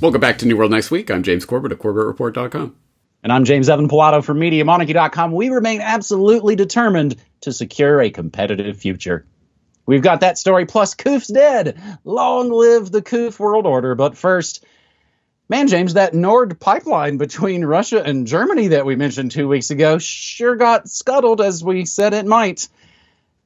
Welcome back to New World Next Week. I'm James Corbett of CorbettReport.com. And I'm James Evan Pilato from MediaMonarchy.com. We remain absolutely determined to secure a competitive future. We've got that story plus Koof's dead. Long live the Koof world order. But first, man, James, that Nord pipeline between Russia and Germany that we mentioned two weeks ago sure got scuttled as we said it might.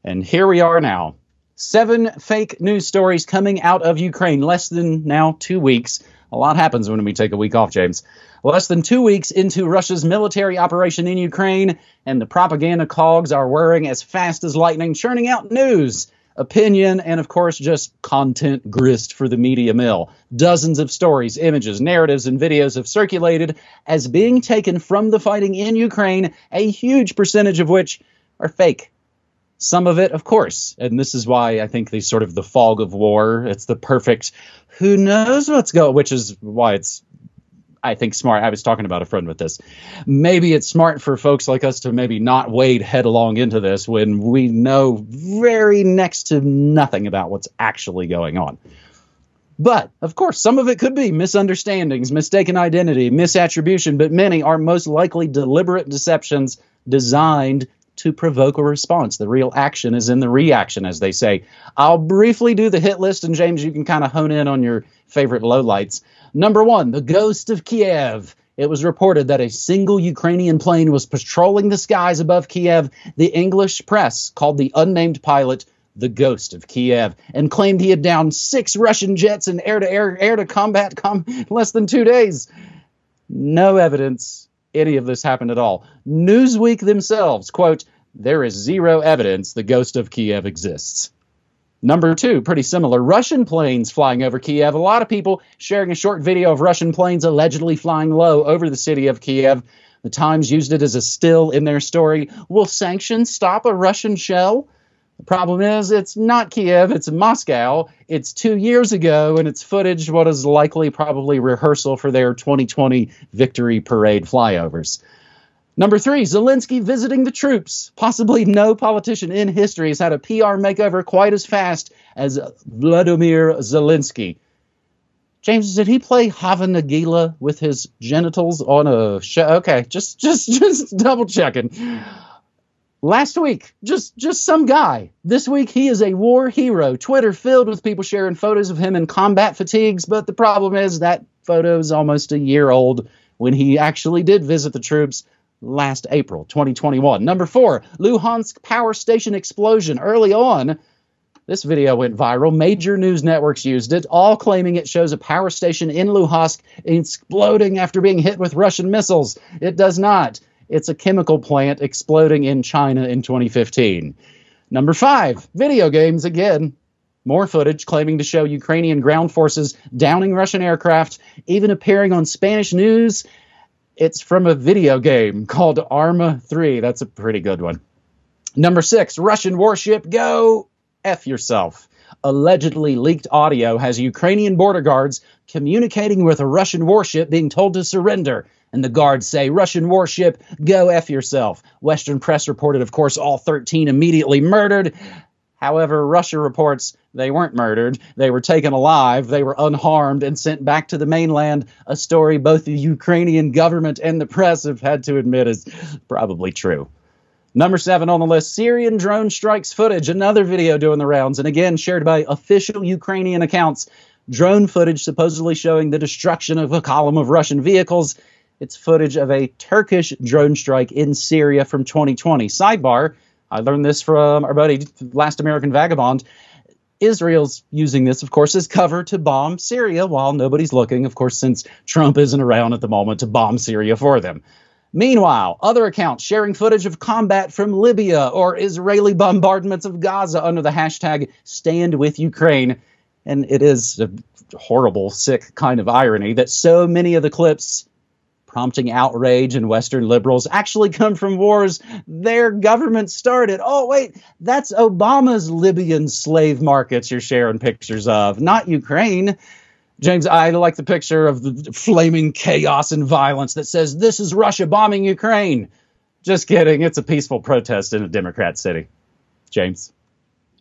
And here we are now. Seven fake news stories coming out of Ukraine, less than now two weeks. A lot happens when we take a week off, James. Less than two weeks into Russia's military operation in Ukraine, and the propaganda cogs are whirring as fast as lightning, churning out news, opinion, and of course, just content grist for the media mill. Dozens of stories, images, narratives, and videos have circulated as being taken from the fighting in Ukraine, a huge percentage of which are fake some of it, of course, and this is why I think the sort of the fog of war. It's the perfect. Who knows what's going? Which is why it's. I think smart. I was talking about a friend with this. Maybe it's smart for folks like us to maybe not wade headlong into this when we know very next to nothing about what's actually going on. But of course, some of it could be misunderstandings, mistaken identity, misattribution, but many are most likely deliberate deceptions designed to provoke a response. The real action is in the reaction, as they say. I'll briefly do the hit list, and James, you can kind of hone in on your favorite lowlights. Number one, the ghost of Kiev. It was reported that a single Ukrainian plane was patrolling the skies above Kiev. The English press called the unnamed pilot the ghost of Kiev and claimed he had downed six Russian jets in air to air, air to combat com- less than two days. No evidence any of this happened at all. Newsweek themselves, quote, there is zero evidence the ghost of Kiev exists. Number two, pretty similar. Russian planes flying over Kiev. A lot of people sharing a short video of Russian planes allegedly flying low over the city of Kiev. The Times used it as a still in their story. Will sanctions stop a Russian shell? The problem is, it's not Kiev, it's Moscow. It's two years ago, and it's footage what is likely probably rehearsal for their 2020 victory parade flyovers. Number three, Zelensky visiting the troops. Possibly no politician in history has had a PR makeover quite as fast as Vladimir Zelensky. James, did he play Hava Nagila with his genitals on a show? Okay, just just just double checking last week just just some guy. This week he is a war hero. Twitter filled with people sharing photos of him in combat fatigues but the problem is that photo is almost a year old when he actually did visit the troops last april 2021 number four luhansk power station explosion. Early on this video went viral. Major news networks used it all claiming it shows a power station in luhansk exploding after being hit with russian missiles. It does not it's a chemical plant exploding in China in 2015. Number five, video games again. More footage claiming to show Ukrainian ground forces downing Russian aircraft, even appearing on Spanish news. It's from a video game called Arma 3. That's a pretty good one. Number six, Russian warship, go F yourself. Allegedly leaked audio has Ukrainian border guards communicating with a Russian warship being told to surrender and the guards say, Russian warship, go F yourself. Western press reported, of course, all 13 immediately murdered. However, Russia reports they weren't murdered. They were taken alive. They were unharmed and sent back to the mainland. A story both the Ukrainian government and the press have had to admit is probably true. Number seven on the list Syrian drone strikes footage. Another video doing the rounds, and again shared by official Ukrainian accounts. Drone footage supposedly showing the destruction of a column of Russian vehicles it's footage of a Turkish drone strike in Syria from 2020. Sidebar, I learned this from our buddy Last American Vagabond. Israel's using this, of course, as cover to bomb Syria while nobody's looking, of course, since Trump isn't around at the moment to bomb Syria for them. Meanwhile, other accounts sharing footage of combat from Libya or Israeli bombardments of Gaza under the hashtag Stand with Ukraine. And it is a horrible, sick kind of irony that so many of the clips prompting outrage in Western liberals actually come from wars their government started. Oh, wait, that's Obama's Libyan slave markets you're sharing pictures of, not Ukraine. James, I like the picture of the flaming chaos and violence that says this is Russia bombing Ukraine. Just kidding. It's a peaceful protest in a Democrat city. James.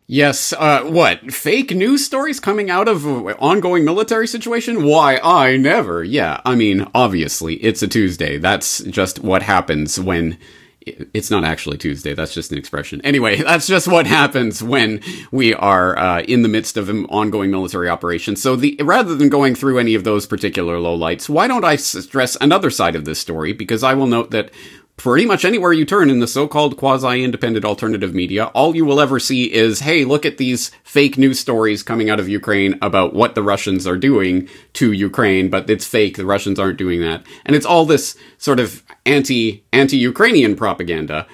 Yes, uh, what? Fake news stories coming out of ongoing military situation? Why, I never. Yeah, I mean, obviously, it's a Tuesday. That's just what happens when it's not actually Tuesday. That's just an expression. Anyway, that's just what happens when we are uh, in the midst of an ongoing military operation. So, the rather than going through any of those particular lowlights, why don't I stress another side of this story? Because I will note that pretty much anywhere you turn in the so-called quasi-independent alternative media, all you will ever see is, hey, look at these fake news stories coming out of Ukraine about what the Russians are doing to Ukraine, but it's fake. The Russians aren't doing that. And it's all this sort of anti, anti-Ukrainian propaganda,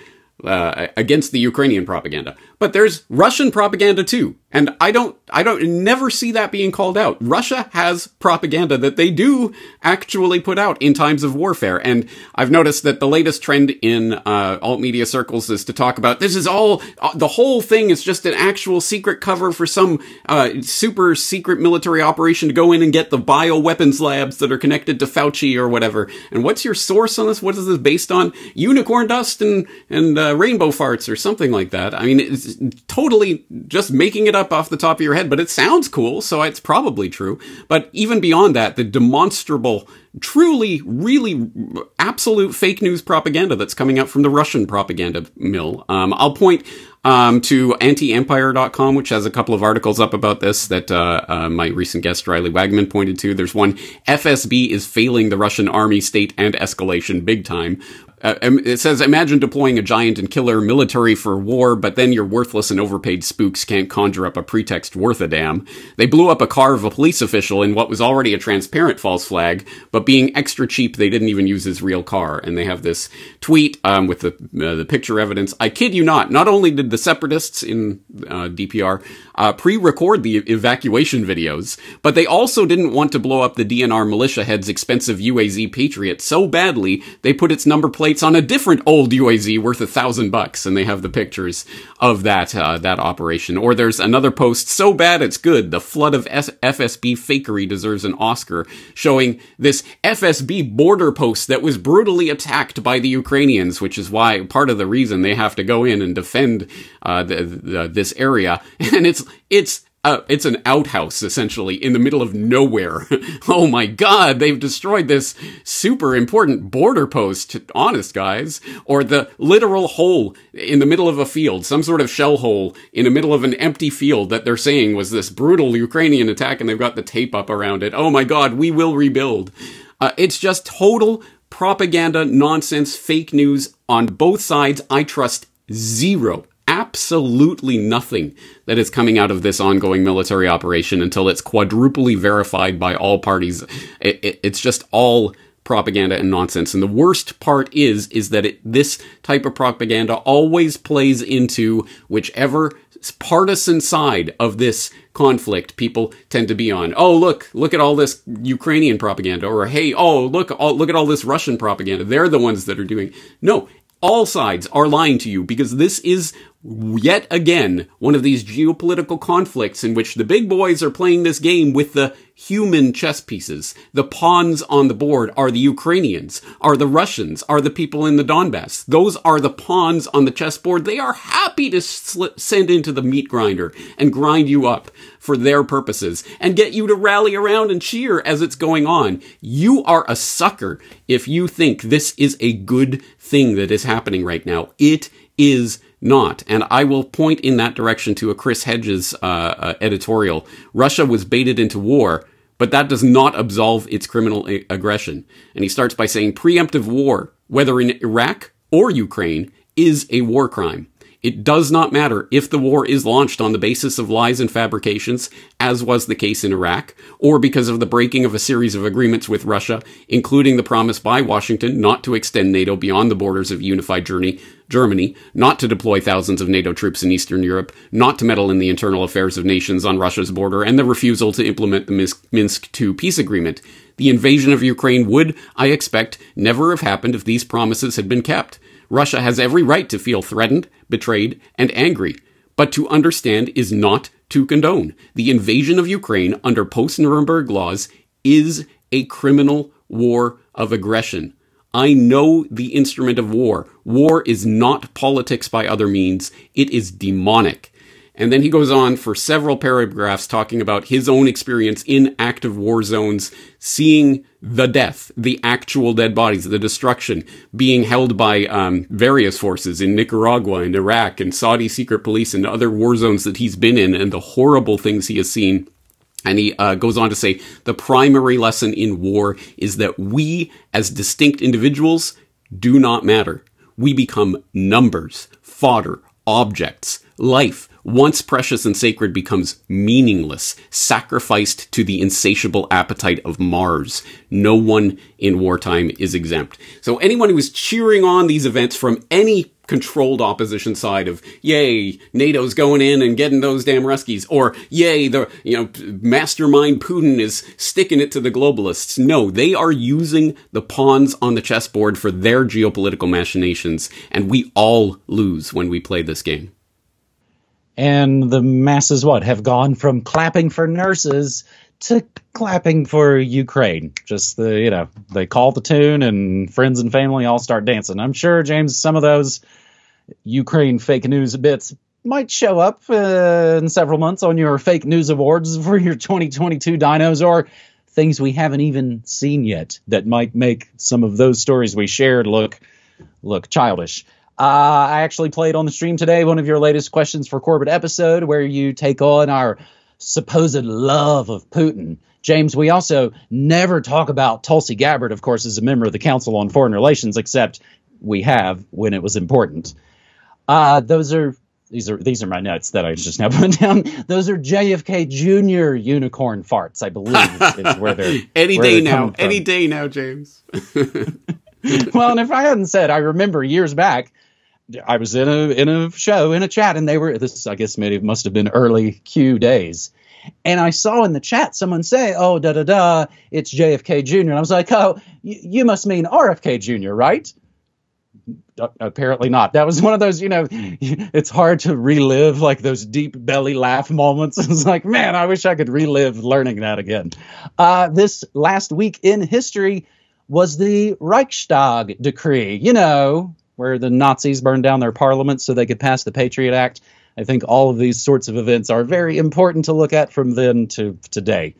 uh, against the Ukrainian propaganda. But there's Russian propaganda too. And I don't, I don't, never see that being called out. Russia has propaganda that they do actually put out in times of warfare. And I've noticed that the latest trend in, uh, alt media circles is to talk about this is all, uh, the whole thing is just an actual secret cover for some, uh, super secret military operation to go in and get the bioweapons labs that are connected to Fauci or whatever. And what's your source on this? What is this based on? Unicorn dust and, and, uh, rainbow farts or something like that. I mean, it's totally just making it up off the top of your head, but it sounds cool, so it's probably true. But even beyond that, the demonstrable, truly, really absolute fake news propaganda that's coming out from the Russian propaganda mill. Um, I'll point um, to antiempire.com, which has a couple of articles up about this that uh, uh, my recent guest Riley Waggaman pointed to. There's one FSB is failing the Russian army, state, and escalation big time. Uh, it says, imagine deploying a giant and killer military for war, but then your worthless and overpaid spooks can't conjure up a pretext worth a damn. They blew up a car of a police official in what was already a transparent false flag, but being extra cheap, they didn't even use his real car. And they have this tweet um, with the uh, the picture evidence. I kid you not. Not only did the separatists in uh, DPR uh, pre-record the evacuation videos, but they also didn't want to blow up the DNR militia head's expensive UAZ Patriot so badly they put its number plates on a different old UAZ worth a thousand bucks, and they have the pictures of that uh, that operation. Or there's another post so bad it's good. The flood of S- FSB fakery deserves an Oscar, showing this FSB border post that was brutally attacked by the Ukrainians, which is why part of the reason they have to go in and defend uh, the, the, this area. And it's it's uh, it's an outhouse essentially in the middle of nowhere. oh my god, they've destroyed this super important border post, honest guys. Or the literal hole in the middle of a field, some sort of shell hole in the middle of an empty field that they're saying was this brutal Ukrainian attack and they've got the tape up around it. Oh my god, we will rebuild. Uh, it's just total propaganda, nonsense, fake news on both sides. I trust zero absolutely nothing that is coming out of this ongoing military operation until it's quadruply verified by all parties. It, it, it's just all propaganda and nonsense. And the worst part is, is that it, this type of propaganda always plays into whichever partisan side of this conflict people tend to be on. Oh, look, look at all this Ukrainian propaganda, or hey, oh, look, oh, look at all this Russian propaganda. They're the ones that are doing. No, all sides are lying to you because this is yet again one of these geopolitical conflicts in which the big boys are playing this game with the human chess pieces. The pawns on the board are the Ukrainians, are the Russians, are the people in the Donbass. Those are the pawns on the chessboard. They are happy to send into the meat grinder and grind you up for their purposes and get you to rally around and cheer as it's going on. You are a sucker if you think this is a good thing that is happening right now. It is not. And I will point in that direction to a Chris Hedges uh, uh, editorial. Russia was baited into war, but that does not absolve its criminal a- aggression. And he starts by saying preemptive war, whether in Iraq or Ukraine, is a war crime. It does not matter if the war is launched on the basis of lies and fabrications, as was the case in Iraq, or because of the breaking of a series of agreements with Russia, including the promise by Washington not to extend NATO beyond the borders of unified Germany, Germany, not to deploy thousands of NATO troops in Eastern Europe, not to meddle in the internal affairs of nations on Russia's border, and the refusal to implement the Minsk II peace agreement. The invasion of Ukraine would, I expect, never have happened if these promises had been kept. Russia has every right to feel threatened, betrayed, and angry, but to understand is not to condone. The invasion of Ukraine under post Nuremberg laws is a criminal war of aggression. I know the instrument of war. War is not politics by other means. It is demonic. And then he goes on for several paragraphs talking about his own experience in active war zones, seeing the death, the actual dead bodies, the destruction being held by um, various forces in Nicaragua and Iraq and Saudi secret police and other war zones that he's been in, and the horrible things he has seen. And he uh, goes on to say the primary lesson in war is that we, as distinct individuals, do not matter. We become numbers, fodder, objects. Life, once precious and sacred, becomes meaningless, sacrificed to the insatiable appetite of Mars. No one in wartime is exempt. So anyone who is cheering on these events from any controlled opposition side of yay NATO's going in and getting those damn Ruskies or yay the you know mastermind Putin is sticking it to the globalists no they are using the pawns on the chessboard for their geopolitical machinations and we all lose when we play this game and the masses what have gone from clapping for nurses to clapping for Ukraine. Just the you know they call the tune and friends and family all start dancing. I'm sure James some of those Ukraine fake news bits might show up uh, in several months on your fake news awards for your 2022 dinos or things we haven't even seen yet that might make some of those stories we shared look look childish. Uh, I actually played on the stream today one of your latest questions for Corbett episode where you take on our supposed love of Putin. James, we also never talk about Tulsi Gabbard, of course, as a member of the Council on Foreign Relations, except we have when it was important. Uh, those are these are these are my notes that I just now put down. Those are JFK Jr. unicorn farts, I believe, is where they're any where day they're now, any day now, James. well, and if I hadn't said, I remember years back, I was in a in a show in a chat, and they were this. I guess maybe must have been early Q days, and I saw in the chat someone say, "Oh, da da da, it's JFK Jr." And I was like, "Oh, y- you must mean RFK Jr., right?" Apparently not. That was one of those, you know, it's hard to relive like those deep belly laugh moments. It's like, man, I wish I could relive learning that again. Uh, this last week in history was the Reichstag decree, you know, where the Nazis burned down their parliament so they could pass the Patriot Act. I think all of these sorts of events are very important to look at from then to today.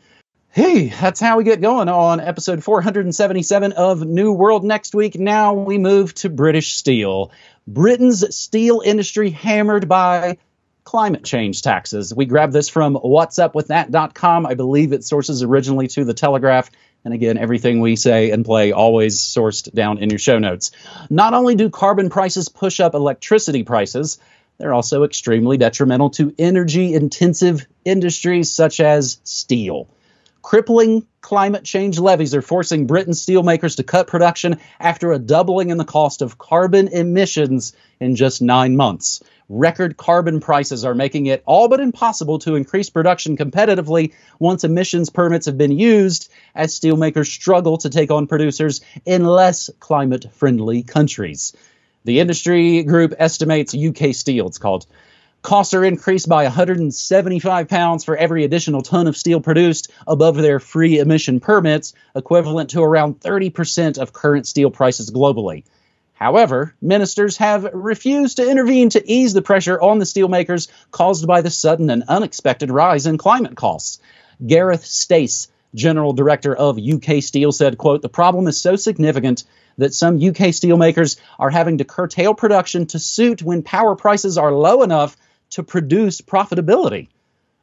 Hey, that's how we get going on episode 477 of New World next week. Now we move to British steel. Britain's steel industry hammered by climate change taxes. We grab this from whatsupwiththat.com. I believe it sources originally to the Telegraph. And again, everything we say and play always sourced down in your show notes. Not only do carbon prices push up electricity prices, they're also extremely detrimental to energy intensive industries such as steel. Crippling climate change levies are forcing Britain's steelmakers to cut production after a doubling in the cost of carbon emissions in just nine months. Record carbon prices are making it all but impossible to increase production competitively once emissions permits have been used, as steelmakers struggle to take on producers in less climate friendly countries. The industry group estimates UK Steel, it's called, Costs are increased by 175 pounds for every additional ton of steel produced above their free emission permits, equivalent to around 30% of current steel prices globally. However, ministers have refused to intervene to ease the pressure on the steelmakers caused by the sudden and unexpected rise in climate costs. Gareth Stace, general director of UK Steel, said, quote, "The problem is so significant that some UK steelmakers are having to curtail production to suit when power prices are low enough to produce profitability.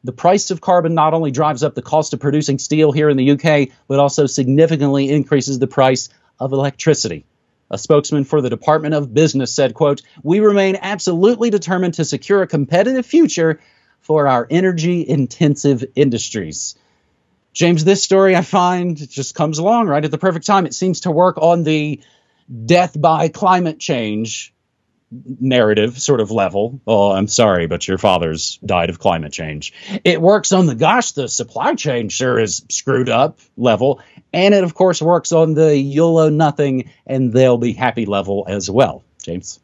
The price of carbon not only drives up the cost of producing steel here in the UK, but also significantly increases the price of electricity. A spokesman for the Department of Business said, quote, "We remain absolutely determined to secure a competitive future for our energy intensive industries." James, this story I find just comes along right at the perfect time. It seems to work on the death by climate change narrative sort of level. Oh, I'm sorry, but your father's died of climate change. It works on the gosh, the supply chain sure is screwed up level. And it, of course, works on the you'll owe nothing and they'll be happy level as well. James.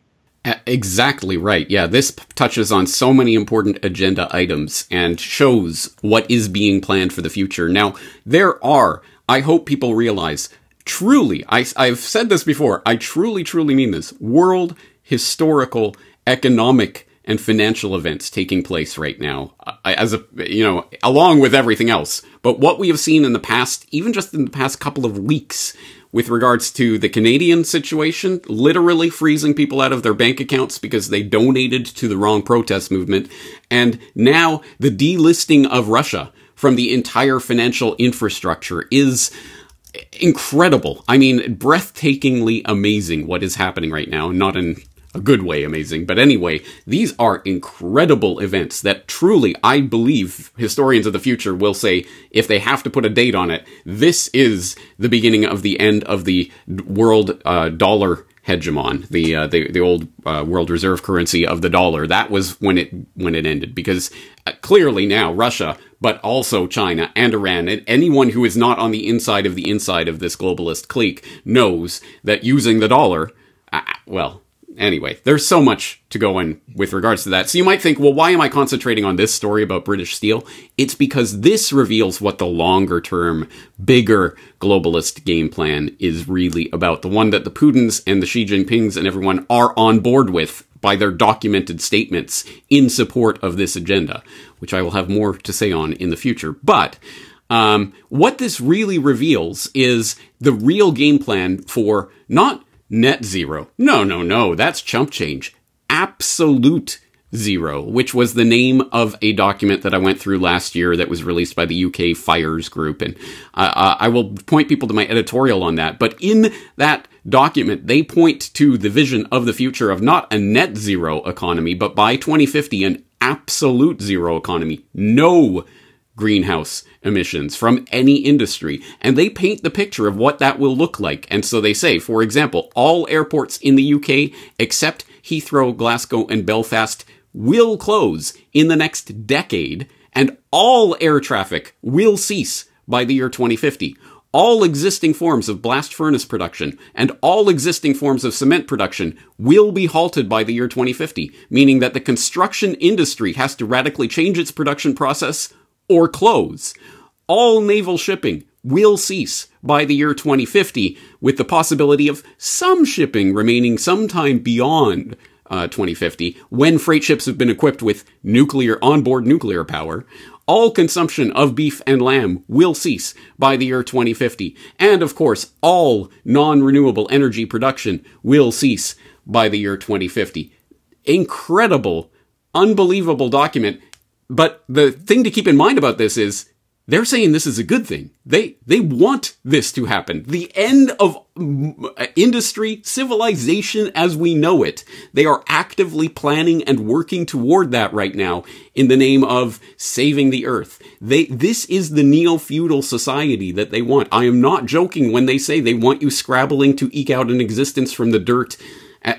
Exactly right. Yeah, this p- touches on so many important agenda items and shows what is being planned for the future. Now, there are, I hope people realize, truly, I, I've said this before, I truly, truly mean this, world historical economic and financial events taking place right now, as a, you know, along with everything else. But what we have seen in the past, even just in the past couple of weeks, with regards to the Canadian situation, literally freezing people out of their bank accounts because they donated to the wrong protest movement, and now the delisting of Russia from the entire financial infrastructure is incredible. I mean, breathtakingly amazing what is happening right now. Not in a good way amazing. But anyway, these are incredible events that truly, I believe, historians of the future will say, if they have to put a date on it, this is the beginning of the end of the world uh, dollar hegemon, the uh, the the old uh, world reserve currency of the dollar. That was when it when it ended because uh, clearly now Russia, but also China and Iran and anyone who is not on the inside of the inside of this globalist clique knows that using the dollar, uh, well, anyway, there's so much to go in with regards to that. So you might think, well, why am I concentrating on this story about British Steel? It's because this reveals what the longer term, bigger globalist game plan is really about. The one that the Putins and the Xi Jinpings and everyone are on board with by their documented statements in support of this agenda, which I will have more to say on in the future. But um, what this really reveals is the real game plan for not net zero. No, no, no, that's chump change. Absolute zero, which was the name of a document that I went through last year that was released by the UK Fires Group. And uh, uh, I will point people to my editorial on that. But in that document, they point to the vision of the future of not a net zero economy, but by 2050, an absolute zero economy. No greenhouse emissions from any industry. And they paint the picture of what that will look like. And so they say, for example, all airports in the UK except Heathrow, Glasgow, and Belfast will close in the next decade, and all air traffic will cease by the year 2050. All existing forms of blast furnace production and all existing forms of cement production will be halted by the year 2050, meaning that the construction industry has to radically change its production process or close. All naval shipping will cease by the year 2050, with the possibility of some shipping remaining sometime beyond uh, 2050 when freight ships have been equipped with nuclear onboard nuclear power. All consumption of beef and lamb will cease by the year 2050. And of course, all non renewable energy production will cease by the year 2050. Incredible, unbelievable document but the thing to keep in mind about this is they're saying this is a good thing. They they want this to happen. The end of uh, industry, civilization as we know it. They are actively planning and working toward that right now in the name of saving the earth. They this is the neo-feudal society that they want. I am not joking when they say they want you scrabbling to eke out an existence from the dirt.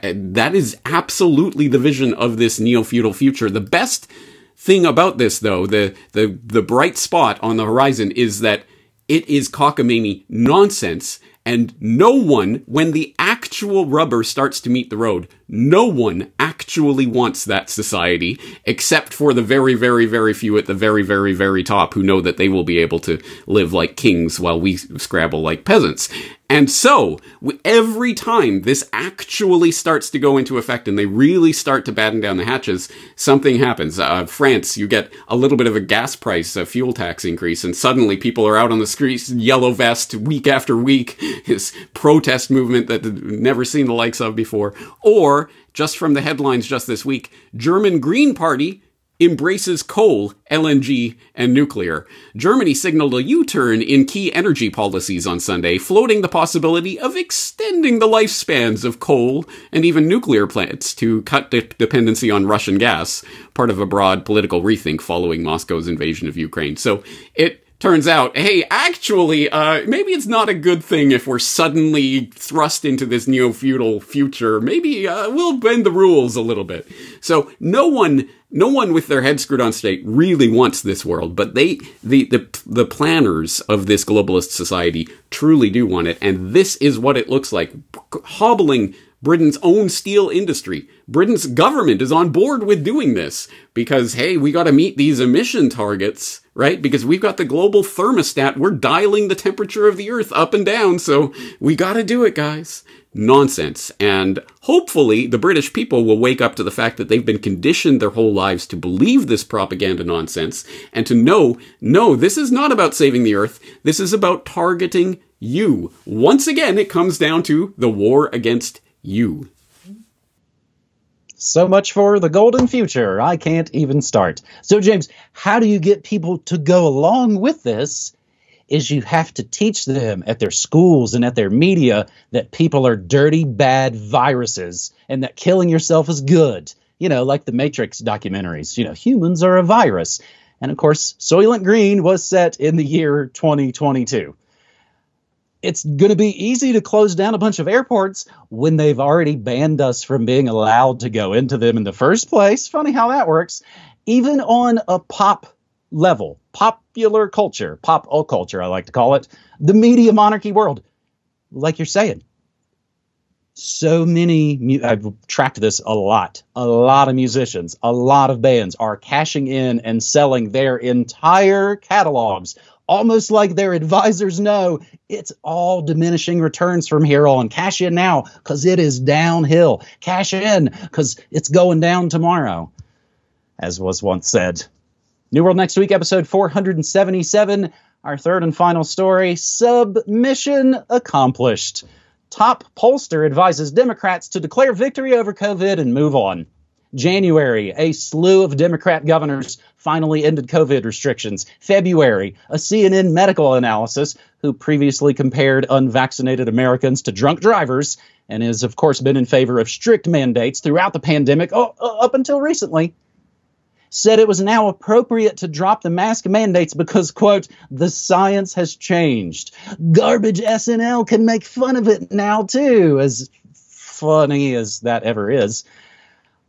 That is absolutely the vision of this neo-feudal future. The best thing about this, though, the, the, the bright spot on the horizon is that it is cockamamie nonsense and no one, when the actual rubber starts to meet the road, no one actually wants that society, except for the very, very, very few at the very, very, very top who know that they will be able to live like kings while we scrabble like peasants. And so, every time this actually starts to go into effect and they really start to batten down the hatches, something happens. Uh, France, you get a little bit of a gas price, a fuel tax increase, and suddenly people are out on the streets, yellow vest, week after week, this protest movement that never seen the likes of before. Or, just from the headlines just this week, German Green Party embraces coal, LNG, and nuclear. Germany signaled a U turn in key energy policies on Sunday, floating the possibility of extending the lifespans of coal and even nuclear plants to cut de- dependency on Russian gas, part of a broad political rethink following Moscow's invasion of Ukraine. So it turns out, hey, actually, uh, maybe it's not a good thing if we're suddenly thrust into this neo feudal future. Maybe uh, we'll bend the rules a little bit. So no one, no one with their head screwed on straight really wants this world, but they, the, the, the planners of this globalist society truly do want it, and this is what it looks like, hobbling Britain's own steel industry. Britain's government is on board with doing this because, hey, we got to meet these emission targets, right? Because we've got the global thermostat. We're dialing the temperature of the earth up and down. So we got to do it, guys. Nonsense. And hopefully the British people will wake up to the fact that they've been conditioned their whole lives to believe this propaganda nonsense and to know, no, this is not about saving the earth. This is about targeting you. Once again, it comes down to the war against you. So much for the golden future. I can't even start. So, James, how do you get people to go along with this? Is you have to teach them at their schools and at their media that people are dirty, bad viruses and that killing yourself is good. You know, like the Matrix documentaries. You know, humans are a virus. And of course, Soylent Green was set in the year 2022 it's going to be easy to close down a bunch of airports when they've already banned us from being allowed to go into them in the first place. Funny how that works. Even on a pop level, popular culture, pop culture, I like to call it, the media monarchy world, like you're saying. So many, I've tracked this a lot. A lot of musicians, a lot of bands are cashing in and selling their entire catalogs almost like their advisors know it's all diminishing returns from here on. Cash in now because it is downhill. Cash in because it's going down tomorrow, as was once said. New World Next Week, episode 477. Our third and final story submission accomplished. Top pollster advises Democrats to declare victory over COVID and move on. January, a slew of Democrat governors finally ended COVID restrictions. February, a CNN medical analysis who previously compared unvaccinated Americans to drunk drivers and has, of course, been in favor of strict mandates throughout the pandemic oh, uh, up until recently. Said it was now appropriate to drop the mask mandates because, quote, the science has changed. Garbage SNL can make fun of it now, too, as funny as that ever is.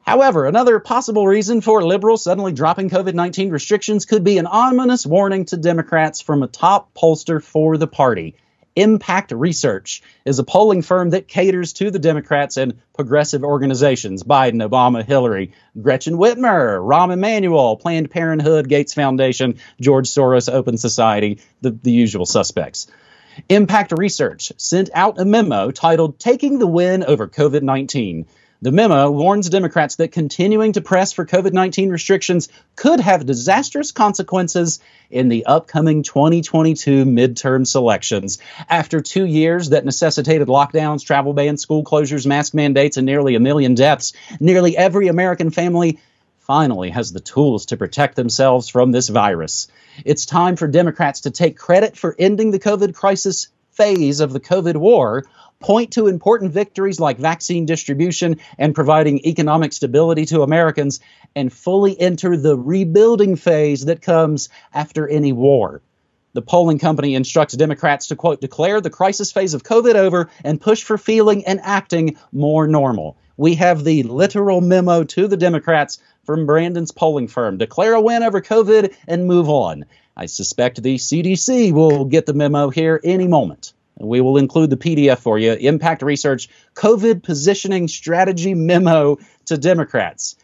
However, another possible reason for liberals suddenly dropping COVID 19 restrictions could be an ominous warning to Democrats from a top pollster for the party. Impact Research is a polling firm that caters to the Democrats and progressive organizations Biden, Obama, Hillary, Gretchen Whitmer, Rahm Emanuel, Planned Parenthood, Gates Foundation, George Soros, Open Society, the, the usual suspects. Impact Research sent out a memo titled Taking the Win Over COVID 19 the memo warns Democrats that continuing to press for COVID 19 restrictions could have disastrous consequences in the upcoming 2022 midterm selections. After two years that necessitated lockdowns, travel bans, school closures, mask mandates, and nearly a million deaths, nearly every American family finally has the tools to protect themselves from this virus. It's time for Democrats to take credit for ending the COVID crisis phase of the COVID war point to important victories like vaccine distribution and providing economic stability to Americans, and fully enter the rebuilding phase that comes after any war. The polling company instructs Democrats to, quote, declare the crisis phase of COVID over and push for feeling and acting more normal. We have the literal memo to the Democrats from Brandon's polling firm declare a win over COVID and move on. I suspect the CDC will get the memo here any moment. We will include the PDF for you. Impact Research COVID Positioning Strategy Memo to Democrats.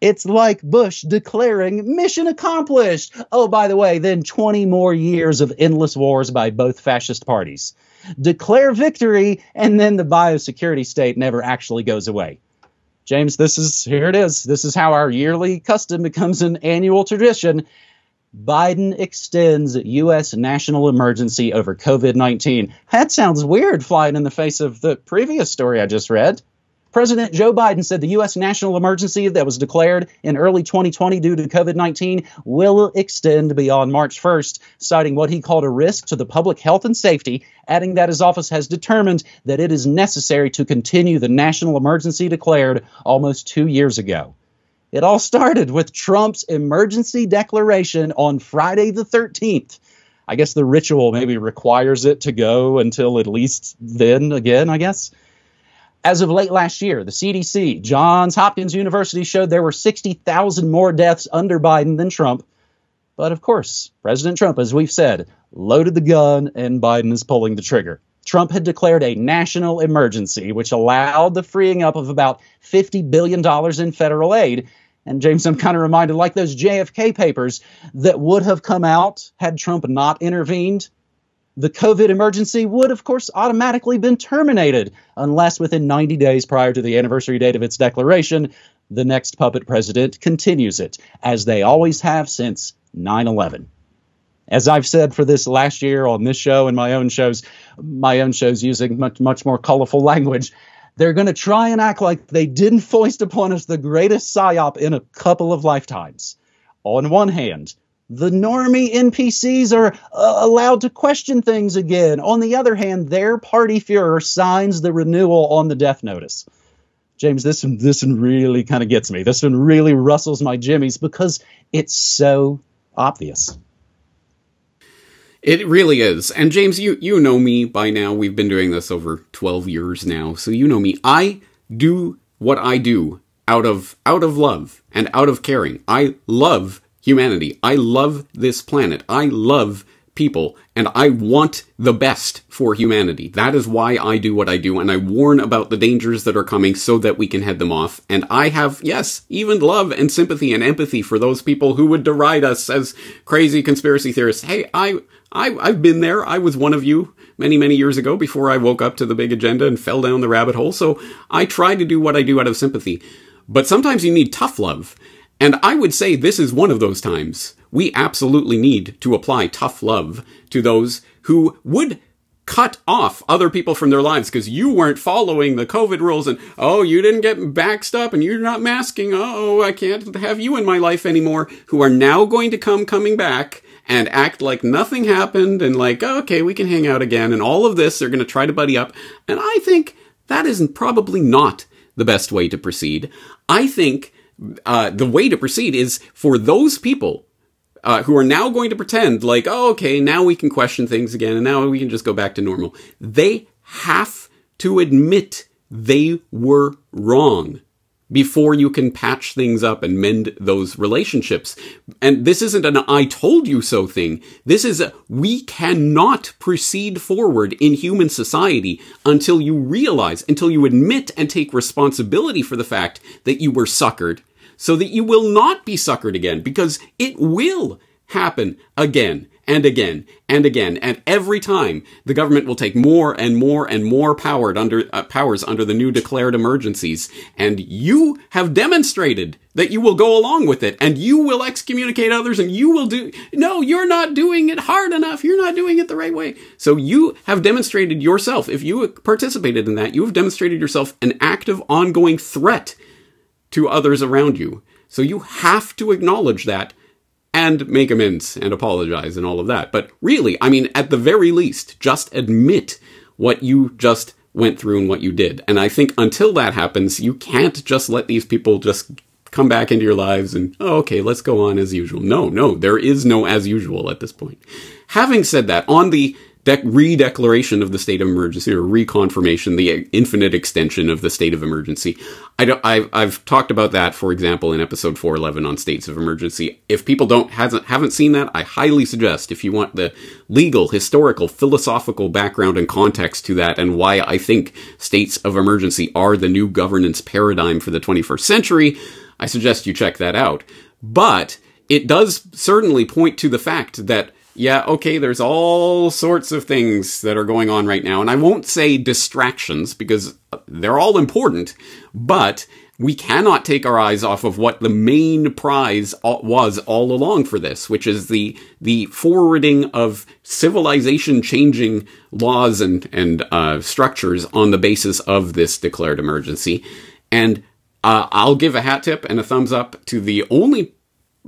It's like Bush declaring mission accomplished. Oh, by the way, then 20 more years of endless wars by both fascist parties. Declare victory, and then the biosecurity state never actually goes away. James, this is here it is. This is how our yearly custom becomes an annual tradition. Biden extends U.S. national emergency over COVID 19. That sounds weird flying in the face of the previous story I just read. President Joe Biden said the U.S. national emergency that was declared in early 2020 due to COVID 19 will extend beyond March 1st, citing what he called a risk to the public health and safety, adding that his office has determined that it is necessary to continue the national emergency declared almost two years ago. It all started with Trump's emergency declaration on Friday the 13th. I guess the ritual maybe requires it to go until at least then again, I guess. As of late last year, the CDC, Johns Hopkins University showed there were 60,000 more deaths under Biden than Trump. But of course, President Trump, as we've said, loaded the gun and Biden is pulling the trigger. Trump had declared a national emergency, which allowed the freeing up of about $50 billion in federal aid. And James, I'm kind of reminded, like those JFK papers that would have come out had Trump not intervened. The COVID emergency would, of course, automatically been terminated unless within 90 days prior to the anniversary date of its declaration, the next puppet president continues it, as they always have since 9 11 as I've said for this last year on this show and my own shows, my own shows using much much more colorful language, they're going to try and act like they didn't foist upon us the greatest psyop in a couple of lifetimes. On one hand, the normie NPCs are uh, allowed to question things again. On the other hand, their party Fuhrer signs the renewal on the death notice. James, this one, this one really kind of gets me. This one really rustles my jimmies because it's so obvious. It really is. And James, you you know me by now. We've been doing this over 12 years now. So you know me. I do what I do out of out of love and out of caring. I love humanity. I love this planet. I love people and I want the best for humanity. That is why I do what I do and I warn about the dangers that are coming so that we can head them off. And I have, yes, even love and sympathy and empathy for those people who would deride us as crazy conspiracy theorists. Hey, I, I, I've been there. I was one of you many, many years ago before I woke up to the big agenda and fell down the rabbit hole. So I try to do what I do out of sympathy. But sometimes you need tough love. And I would say this is one of those times. We absolutely need to apply tough love to those who would cut off other people from their lives because you weren't following the COVID rules and, oh, you didn't get baxed up and you're not masking. Oh, I can't have you in my life anymore, who are now going to come coming back and act like nothing happened and like, oh, okay, we can hang out again. And all of this, they're going to try to buddy up. And I think that is probably not the best way to proceed. I think uh, the way to proceed is for those people uh, who are now going to pretend like, oh, okay, now we can question things again and now we can just go back to normal. They have to admit they were wrong before you can patch things up and mend those relationships. And this isn't an I told you so thing. This is a we cannot proceed forward in human society until you realize, until you admit and take responsibility for the fact that you were suckered so that you will not be suckered again because it will happen again and again and again. And every time the government will take more and more and more powered under, uh, powers under the new declared emergencies. And you have demonstrated that you will go along with it and you will excommunicate others and you will do, no, you're not doing it hard enough. You're not doing it the right way. So you have demonstrated yourself, if you participated in that, you have demonstrated yourself an active ongoing threat to others around you. So you have to acknowledge that and make amends and apologize and all of that. But really, I mean, at the very least, just admit what you just went through and what you did. And I think until that happens, you can't just let these people just come back into your lives and, oh, okay, let's go on as usual. No, no, there is no as usual at this point. Having said that, on the de- re-declaration of the state of emergency or reconfirmation, the infinite extension of the state of emergency. I don't, I've, I've talked about that, for example, in episode 411 on states of emergency. If people don't hasn't haven't seen that, I highly suggest if you want the legal, historical, philosophical background and context to that, and why I think states of emergency are the new governance paradigm for the 21st century, I suggest you check that out. But it does certainly point to the fact that yeah, okay, there's all sorts of things that are going on right now. And I won't say distractions because they're all important, but we cannot take our eyes off of what the main prize was all along for this, which is the, the forwarding of civilization changing laws and, and, uh, structures on the basis of this declared emergency. And, uh, I'll give a hat tip and a thumbs up to the only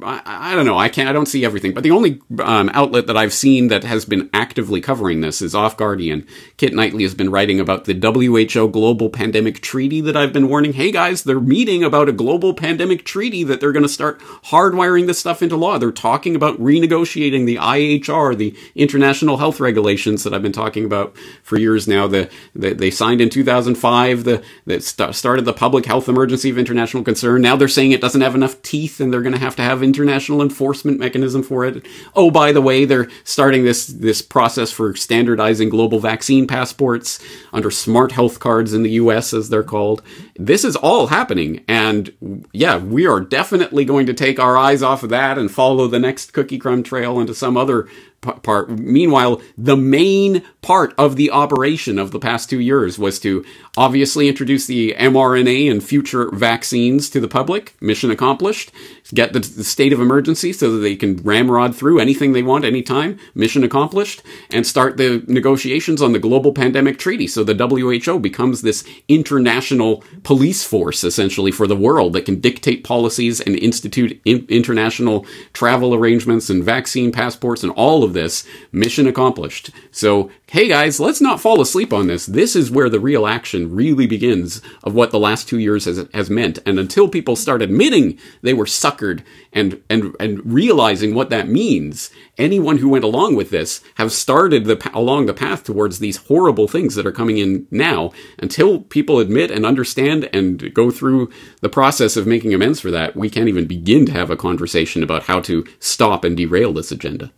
I, I, don't know. I can't. I don't see everything. But the only um, outlet that I've seen that has been actively covering this is Off Guardian. Kit Knightley has been writing about the WHO global pandemic treaty that I've been warning. Hey guys, they're meeting about a global pandemic treaty that they're going to start hardwiring this stuff into law. They're talking about renegotiating the IHR, the international health regulations that I've been talking about for years now. The, the they signed in 2005. The that st- started the public health emergency of international concern. Now they're saying it doesn't have enough teeth, and they're going to have to have international enforcement mechanism for it. Oh, by the way, they're starting this this process for standardizing global vaccine passports under smart health cards in the US as they're called. This is all happening and yeah, we are definitely going to take our eyes off of that and follow the next cookie crumb trail into some other part. Meanwhile, the main part of the operation of the past two years was to obviously introduce the mRNA and future vaccines to the public. Mission accomplished. Get the, the state of emergency so that they can ramrod through anything they want anytime. Mission accomplished. And start the negotiations on the global pandemic treaty. So the WHO becomes this international police force essentially for the world that can dictate policies and institute in- international travel arrangements and vaccine passports and all of this. Mission accomplished. So, hey guys, let's not fall asleep on this. This is where the real action really begins of what the last two years has, has meant. And until people start admitting they were suckered and, and, and realizing what that means, anyone who went along with this have started the, along the path towards these horrible things that are coming in now. Until people admit and understand and go through the process of making amends for that, we can't even begin to have a conversation about how to stop and derail this agenda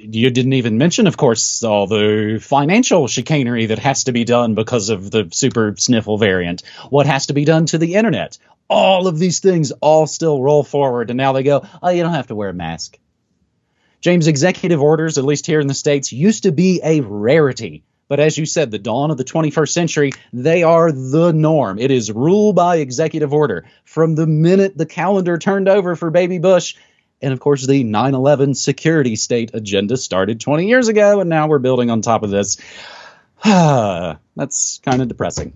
you didn't even mention, of course, all the financial chicanery that has to be done because of the super sniffle variant. What has to be done to the internet? All of these things all still roll forward, and now they go, oh, you don't have to wear a mask. James, executive orders, at least here in the States, used to be a rarity. But as you said, the dawn of the 21st century, they are the norm. It is rule by executive order. From the minute the calendar turned over for Baby Bush, and of course, the 9 11 security state agenda started 20 years ago, and now we're building on top of this. That's kind of depressing.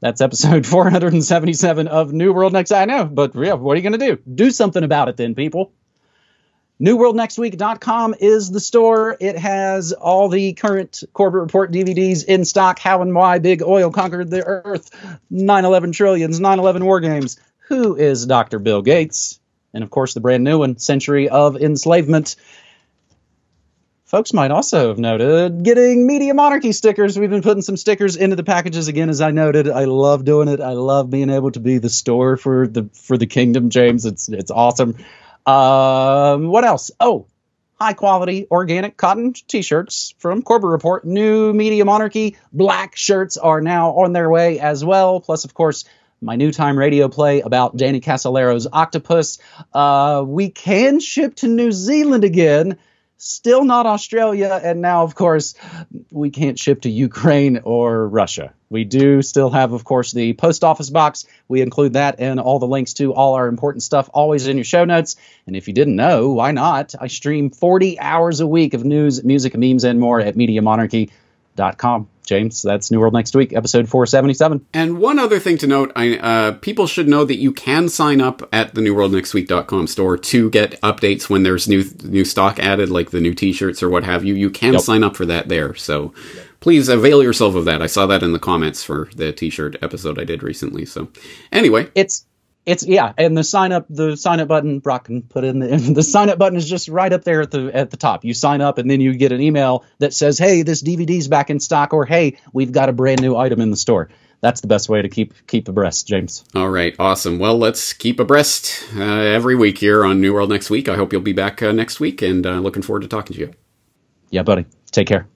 That's episode 477 of New World Next. I know, but yeah, what are you going to do? Do something about it then, people. NewWorldNextWeek.com is the store. It has all the current Corbett Report DVDs in stock. How and why Big Oil conquered the Earth, 9 11 trillions, 9 11 war games. Who is Dr. Bill Gates? And of course the brand new one, Century of Enslavement. Folks might also have noted getting Media Monarchy stickers. We've been putting some stickers into the packages again, as I noted. I love doing it. I love being able to be the store for the for the kingdom, James. It's it's awesome. Um, what else? Oh, high quality organic cotton t-shirts from Corbett Report. New Media Monarchy black shirts are now on their way as well. Plus, of course, my new time radio play about Danny Casolaro's Octopus. Uh, we can ship to New Zealand again, still not Australia, and now, of course, we can't ship to Ukraine or Russia. We do still have, of course, the post office box. We include that and all the links to all our important stuff always in your show notes. And if you didn't know, why not? I stream 40 hours a week of news, music, memes, and more at MediaMonarchy.com. James. That's New World Next Week, episode 477. And one other thing to note, I, uh, people should know that you can sign up at the newworldnextweek.com store to get updates when there's new new stock added, like the new t-shirts or what have you. You can yep. sign up for that there. So please avail yourself of that. I saw that in the comments for the t-shirt episode I did recently. So anyway, it's it's yeah, and the sign up the sign up button Brock can put in the the sign up button is just right up there at the at the top. You sign up and then you get an email that says, "Hey, this DVD's back in stock," or "Hey, we've got a brand new item in the store." That's the best way to keep keep abreast, James. All right, awesome. Well, let's keep abreast uh, every week here on New World Next Week. I hope you'll be back uh, next week, and uh, looking forward to talking to you. Yeah, buddy. Take care.